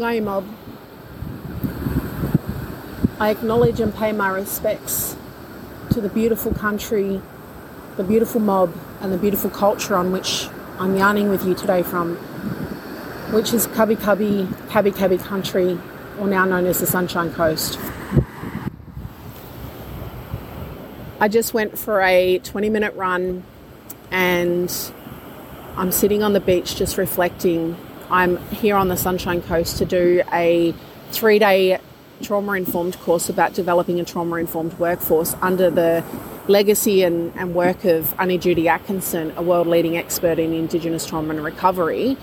Ngai mob. I acknowledge and pay my respects to the beautiful country, the beautiful mob, and the beautiful culture on which I'm yarning with you today from, which is Kabi Kabi, Kabi Kabi country, or now known as the Sunshine Coast. I just went for a 20 minute run and I'm sitting on the beach just reflecting. I'm here on the Sunshine Coast to do a three day trauma informed course about developing a trauma informed workforce under the legacy and, and work of Aunty Judy Atkinson, a world leading expert in Indigenous trauma and recovery,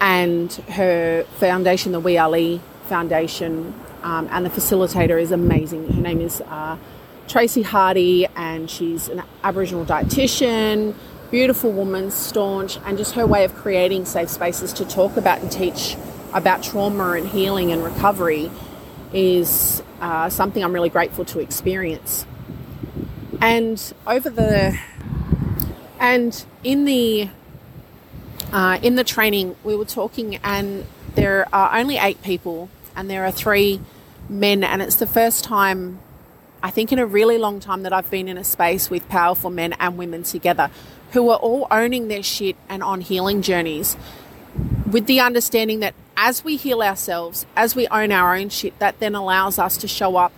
and her foundation, the We Al-li Foundation, um, and the facilitator is amazing. Her name is uh, Tracy Hardy, and she's an Aboriginal dietitian, beautiful woman, staunch, and just her way of creating safe spaces to talk about and teach about trauma and healing and recovery is uh, something I'm really grateful to experience. And over the and in the uh, in the training, we were talking, and there are only eight people, and there are three men, and it's the first time I think in a really long time that I've been in a space with powerful men and women together who are all owning their shit and on healing journeys with the understanding that as we heal ourselves, as we own our own shit, that then allows us to show up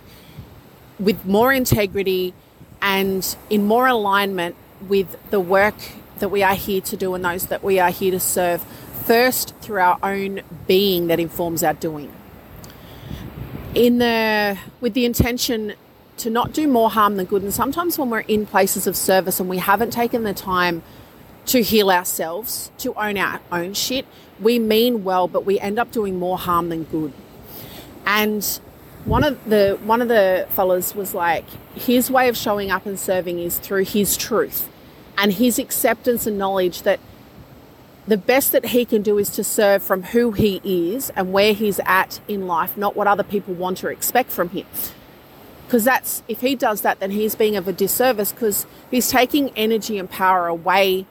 with more integrity and in more alignment with the work that we are here to do and those that we are here to serve, first through our own being that informs our doing. In the with the intention to not do more harm than good. And sometimes when we're in places of service and we haven't taken the time to heal ourselves, to own our own shit, we mean well, but we end up doing more harm than good. And one of the one of the fellas was like, his way of showing up and serving is through his truth and his acceptance and knowledge that the best that he can do is to serve from who he is and where he's at in life, not what other people want or expect from him because that's if he does that then he's being of a disservice because he's taking energy and power away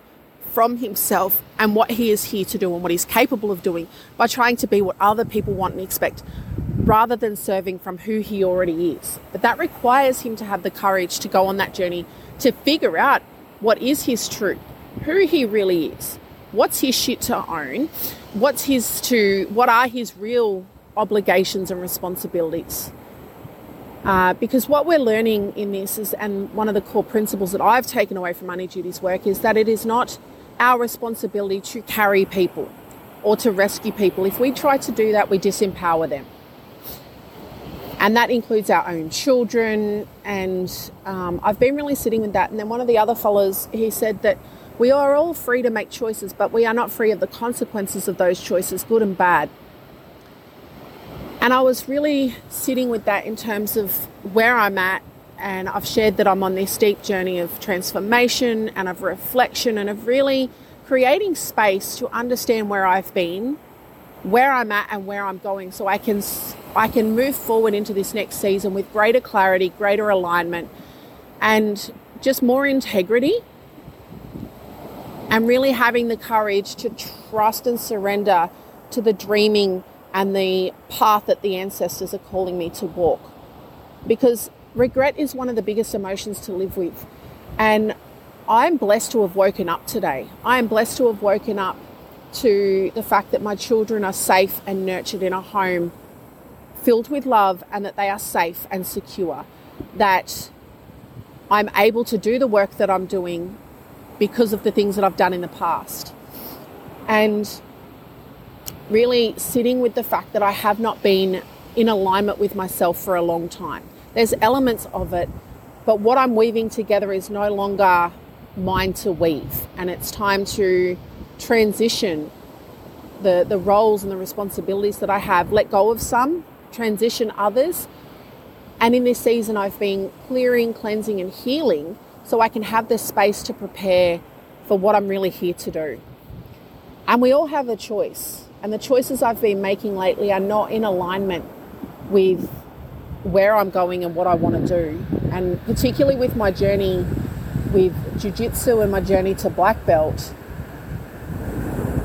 from himself and what he is here to do and what he's capable of doing by trying to be what other people want and expect rather than serving from who he already is. But that requires him to have the courage to go on that journey to figure out what is his truth who he really is what's his shit to own what's his to what are his real obligations and responsibilities uh, because what we're learning in this is, and one of the core principles that I've taken away from Aunty Judy's work is that it is not our responsibility to carry people or to rescue people. If we try to do that, we disempower them. And that includes our own children. And um, I've been really sitting with that. And then one of the other fellows, he said that we are all free to make choices, but we are not free of the consequences of those choices, good and bad. And I was really sitting with that in terms of where I'm at. And I've shared that I'm on this deep journey of transformation and of reflection and of really creating space to understand where I've been, where I'm at, and where I'm going, so I can I can move forward into this next season with greater clarity, greater alignment, and just more integrity. And really having the courage to trust and surrender to the dreaming and the path that the ancestors are calling me to walk. Because regret is one of the biggest emotions to live with. And I'm blessed to have woken up today. I am blessed to have woken up to the fact that my children are safe and nurtured in a home filled with love and that they are safe and secure. That I'm able to do the work that I'm doing because of the things that I've done in the past. And really sitting with the fact that I have not been in alignment with myself for a long time. There's elements of it, but what I'm weaving together is no longer mine to weave, and it's time to transition the, the roles and the responsibilities that I have, let go of some, transition others. And in this season, I've been clearing, cleansing, and healing so I can have the space to prepare for what I'm really here to do. And we all have a choice. And the choices I've been making lately are not in alignment with where I'm going and what I want to do. And particularly with my journey with Jiu Jitsu and my journey to black belt,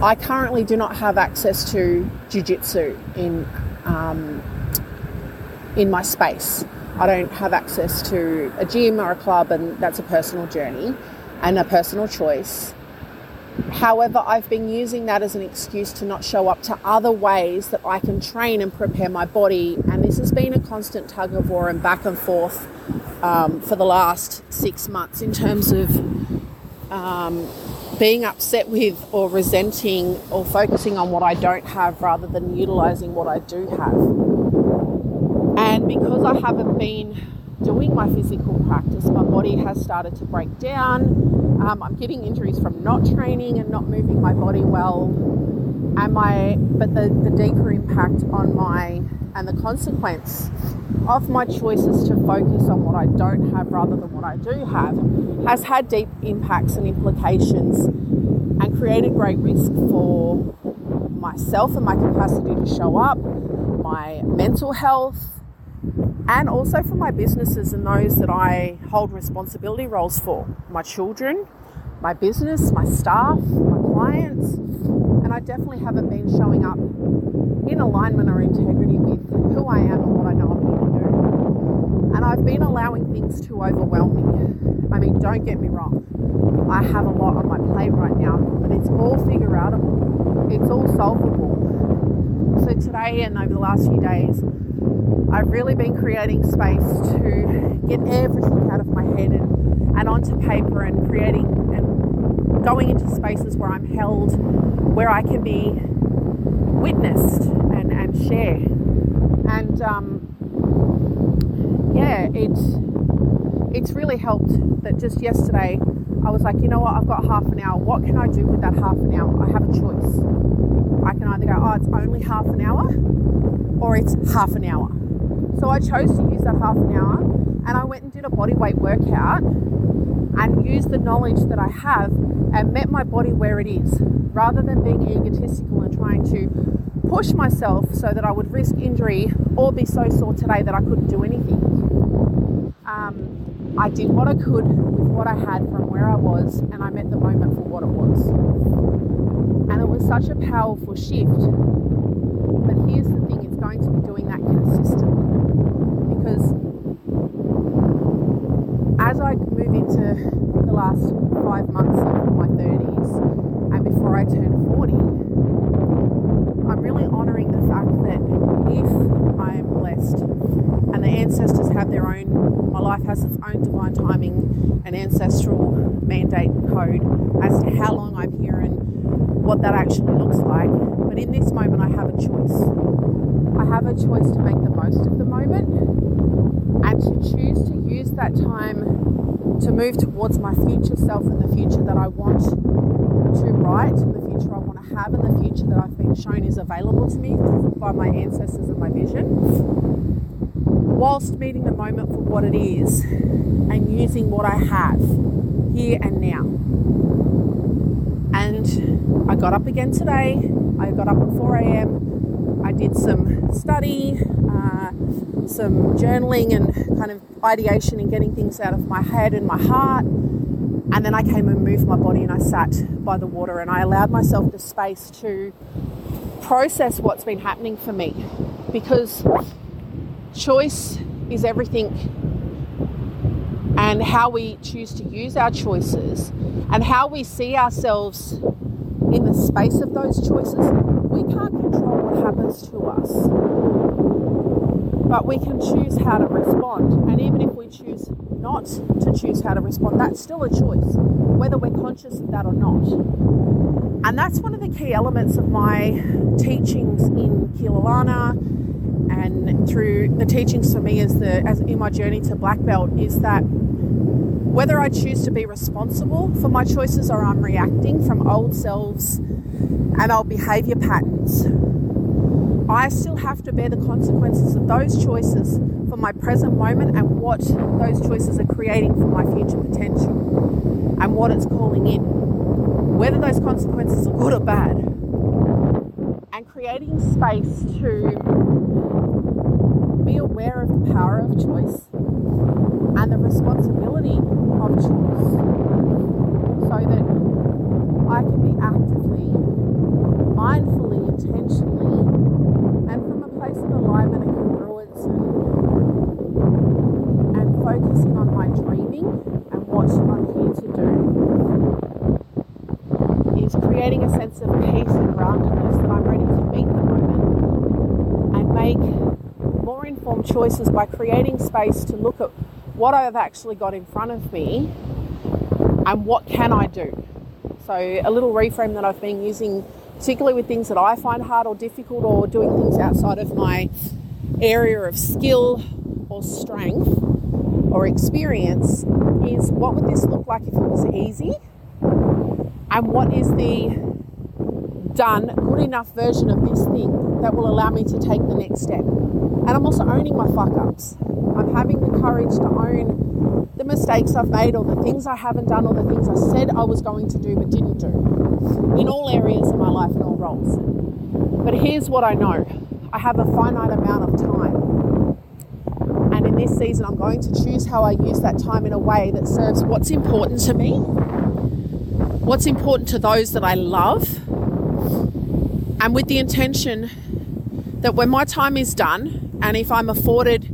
I currently do not have access to jiu-jitsu in um, in my space. I don't have access to a gym or a club, and that's a personal journey and a personal choice. However, I've been using that as an excuse to not show up to other ways that I can train and prepare my body. And this has been a constant tug of war and back and forth um, for the last six months in terms of um, being upset with or resenting or focusing on what I don't have rather than utilizing what I do have. And because I haven't been doing my physical practice, my body has started to break down. Um, I'm getting injuries from not training and not moving my body well. And my, but the, the deeper impact on my, and the consequence of my choices to focus on what I don't have rather than what I do have has had deep impacts and implications and created great risk for myself and my capacity to show up, my mental health, and also for my businesses and those that I hold responsibility roles for my children, my business, my staff, my clients. And I definitely haven't been showing up in alignment or integrity with who I am and what I know I'm here to do. And I've been allowing things to overwhelm me. I mean, don't get me wrong, I have a lot on my plate right now, but it's all figure outable, it's all solvable. So today and over the last few days, I've really been creating space to get everything out of my head and, and onto paper and creating and going into spaces where I'm held, where I can be witnessed and, and share. And um, yeah, it, it's really helped that just yesterday I was like, you know what, I've got half an hour. What can I do with that half an hour? I have a choice. I can either go, oh, it's only half an hour, or it's half an hour. So I chose to use that half an hour and I went and did a body weight workout and used the knowledge that I have and met my body where it is rather than being egotistical and trying to push myself so that I would risk injury or be so sore today that I couldn't do anything. Um, I did what I could with what I had from where I was and I met the moment for what it was. And it was such a powerful shift. But here's the thing going to be doing that consistently because as I move into the last five months of my 30s and before I turn 40, I'm really honouring the fact that if I am blessed and the ancestors have their own, my life has its own divine timing and ancestral mandate code as to how long I'm here and what that actually looks like. But in this moment, I have a choice. I have a choice to make the most of the moment and to choose to use that time to move towards my future self and the future that I want to write, and the future I want to have, and the future that I've been shown is available to me by my ancestors and my vision, whilst meeting the moment for what it is and using what I have here and now. And I got up again today. I got up at 4 a.m. I did some study. Uh, some journaling and kind of ideation and getting things out of my head and my heart. And then I came and moved my body and I sat by the water and I allowed myself the space to process what's been happening for me because choice is everything and how we choose to use our choices and how we see ourselves in the space of those choices, we can't control what happens to us but we can choose how to respond. And even if we choose not to choose how to respond, that's still a choice, whether we're conscious of that or not. And that's one of the key elements of my teachings in Kilalana and through the teachings for me as the as in my journey to black belt is that whether I choose to be responsible for my choices or I'm reacting from old selves and old behavior patterns. I still have to bear the consequences of those choices for my present moment and what those choices are creating for my future potential and what it's calling in, whether those consequences are good or bad. And creating space to be aware of the power of choice and the responsibility of choice so that I can be actively, mindfully, intentionally, and from a place of alignment and congruence and, and focusing on my dreaming and what I'm here to do is creating a sense of peace and groundedness that I'm ready to meet the moment and make more informed choices by creating space to look at what I've actually got in front of me and what can I do. So a little reframe that I've been using, particularly with things that I find hard or difficult, or doing things outside of my area of skill or strength or experience, is what would this look like if it was easy, and what is the done good enough version of this thing that will allow me to take the next step. And I'm also owning my fuck ups. I'm having the courage to own the mistakes I've made or the things I haven't done or the things I said I was going to do but didn't do in all areas of my life and all roles. But here's what I know I have a finite amount of time. And in this season, I'm going to choose how I use that time in a way that serves what's important to me, what's important to those that I love, and with the intention that when my time is done, and if I'm afforded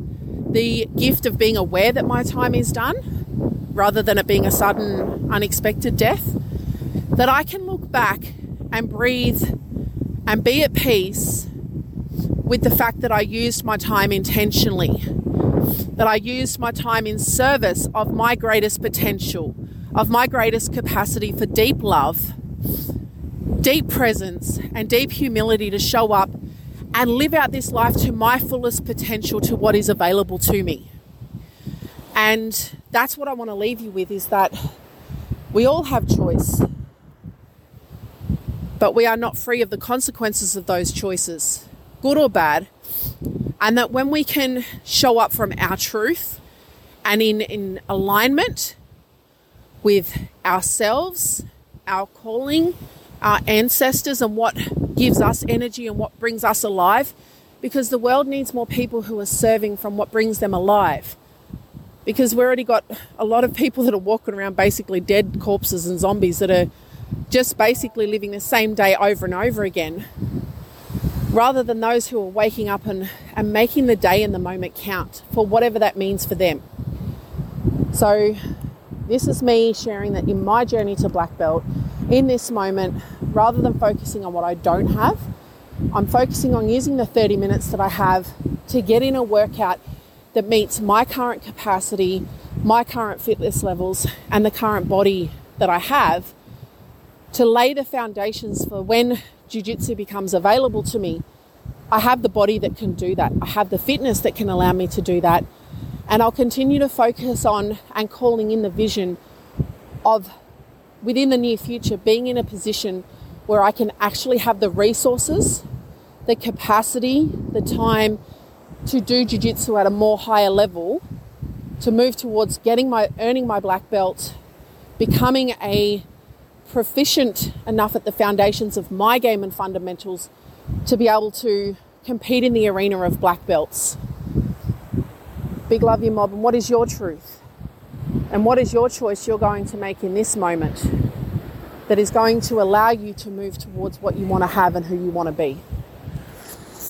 the gift of being aware that my time is done, rather than it being a sudden, unexpected death, that I can look back and breathe and be at peace with the fact that I used my time intentionally, that I used my time in service of my greatest potential, of my greatest capacity for deep love, deep presence, and deep humility to show up and live out this life to my fullest potential to what is available to me. And that's what I want to leave you with is that we all have choice, but we are not free of the consequences of those choices, good or bad. And that when we can show up from our truth and in, in alignment with ourselves, our calling, our ancestors, and what gives us energy and what brings us alive because the world needs more people who are serving from what brings them alive. Because we've already got a lot of people that are walking around basically dead corpses and zombies that are just basically living the same day over and over again, rather than those who are waking up and, and making the day and the moment count for whatever that means for them. So, this is me sharing that in my journey to black belt, in this moment, rather than focusing on what I don't have, I'm focusing on using the 30 minutes that I have to get in a workout that meets my current capacity, my current fitness levels, and the current body that I have to lay the foundations for when jiu-jitsu becomes available to me. I have the body that can do that. I have the fitness that can allow me to do that. And I'll continue to focus on and calling in the vision of within the near future being in a position where I can actually have the resources, the capacity, the time to do jiu-jitsu at a more higher level, to move towards getting my earning my black belt, becoming a proficient enough at the foundations of my game and fundamentals to be able to compete in the arena of black belts. Big love you mob and what is your truth? And what is your choice you're going to make in this moment? that is going to allow you to move towards what you want to have and who you want to be.